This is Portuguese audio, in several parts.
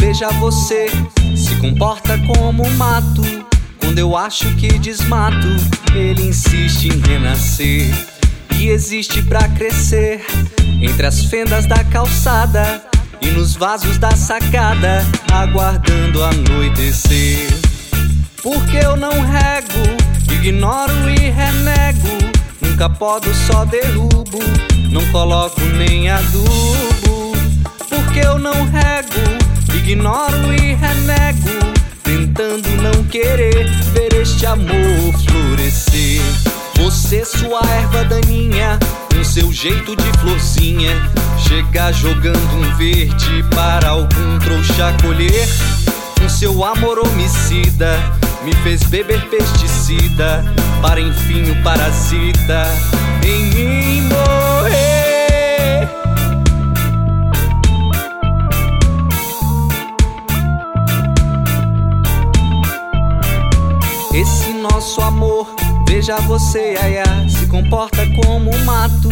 Veja você, se comporta como um mato. Quando eu acho que desmato, ele insiste em renascer. E existe pra crescer entre as fendas da calçada e nos vasos da sacada, aguardando anoitecer. Porque eu não rego, ignoro e renego. Nunca podo, só derrubo, não coloco nem adubo. Porque eu não rego, ignoro e renego. Tentando não querer ver este amor florescer. Você, sua erva daninha, com seu jeito de florzinha, chega jogando um verde para algum trouxa colher. Com seu amor homicida, me fez beber pesticida, para enfim o parasita em mim nosso amor, veja você, aia, se comporta como um mato.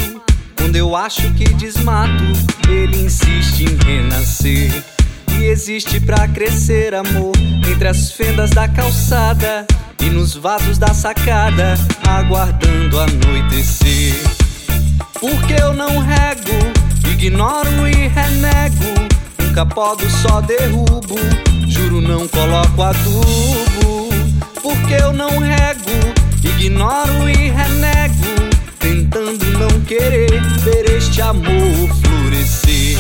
Quando eu acho que desmato, ele insiste em renascer. E existe pra crescer amor entre as fendas da calçada e nos vasos da sacada, aguardando anoitecer. Porque eu não rego, ignoro e renego. Nunca podo, só derrubo. Juro, não coloco adubo. Não rego, ignoro e renego. Tentando não querer ver este amor florescer.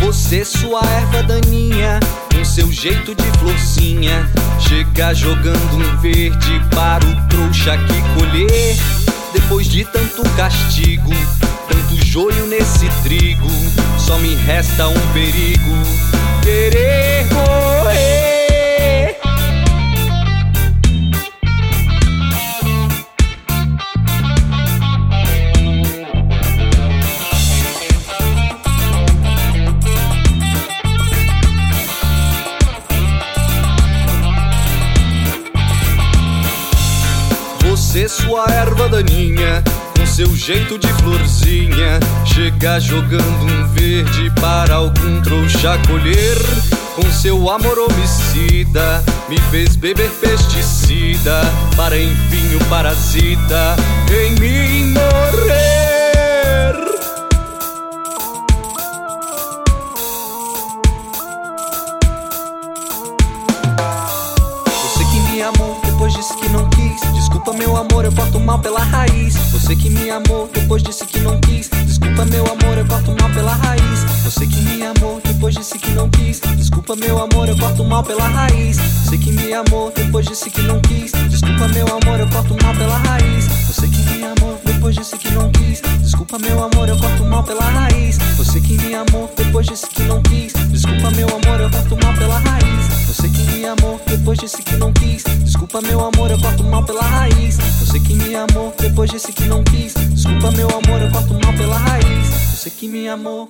Você, sua erva daninha, com seu jeito de florzinha, chega jogando um verde para o trouxa que colher. Depois de tanto castigo, tanto joio nesse trigo, só me resta um perigo: querer morrer. Sua erva daninha, com seu jeito de florzinha, chega jogando um verde para algum trouxa colher. Com seu amor homicida, me fez beber pesticida, para enfim o parasita em mim morrer. Você que me amou, depois disse que não. Desculpa, meu amor, eu corto mal pela raiz. Você que me amou, depois disse que não quis. Desculpa, meu amor, eu corto mal pela raiz. Você que me amou, depois disse que não quis. Desculpa, meu amor, eu corto mal pela raiz. Você que me amou, depois disse que não quis. Desculpa, meu amor, eu corto mal pela raiz. Você que me amou, depois disse que não quis. Desculpa, meu amor, eu corto mal pela raiz. Você que me amou, depois disse que não quis. Desculpa, meu amor, eu corto mal pela raiz. Você depois disse que não quis. Desculpa, meu amor, eu corto mal pela raiz. Você que me amou, depois disse que não quis. Desculpa, meu amor, eu corto mal pela raiz. Você que me amou.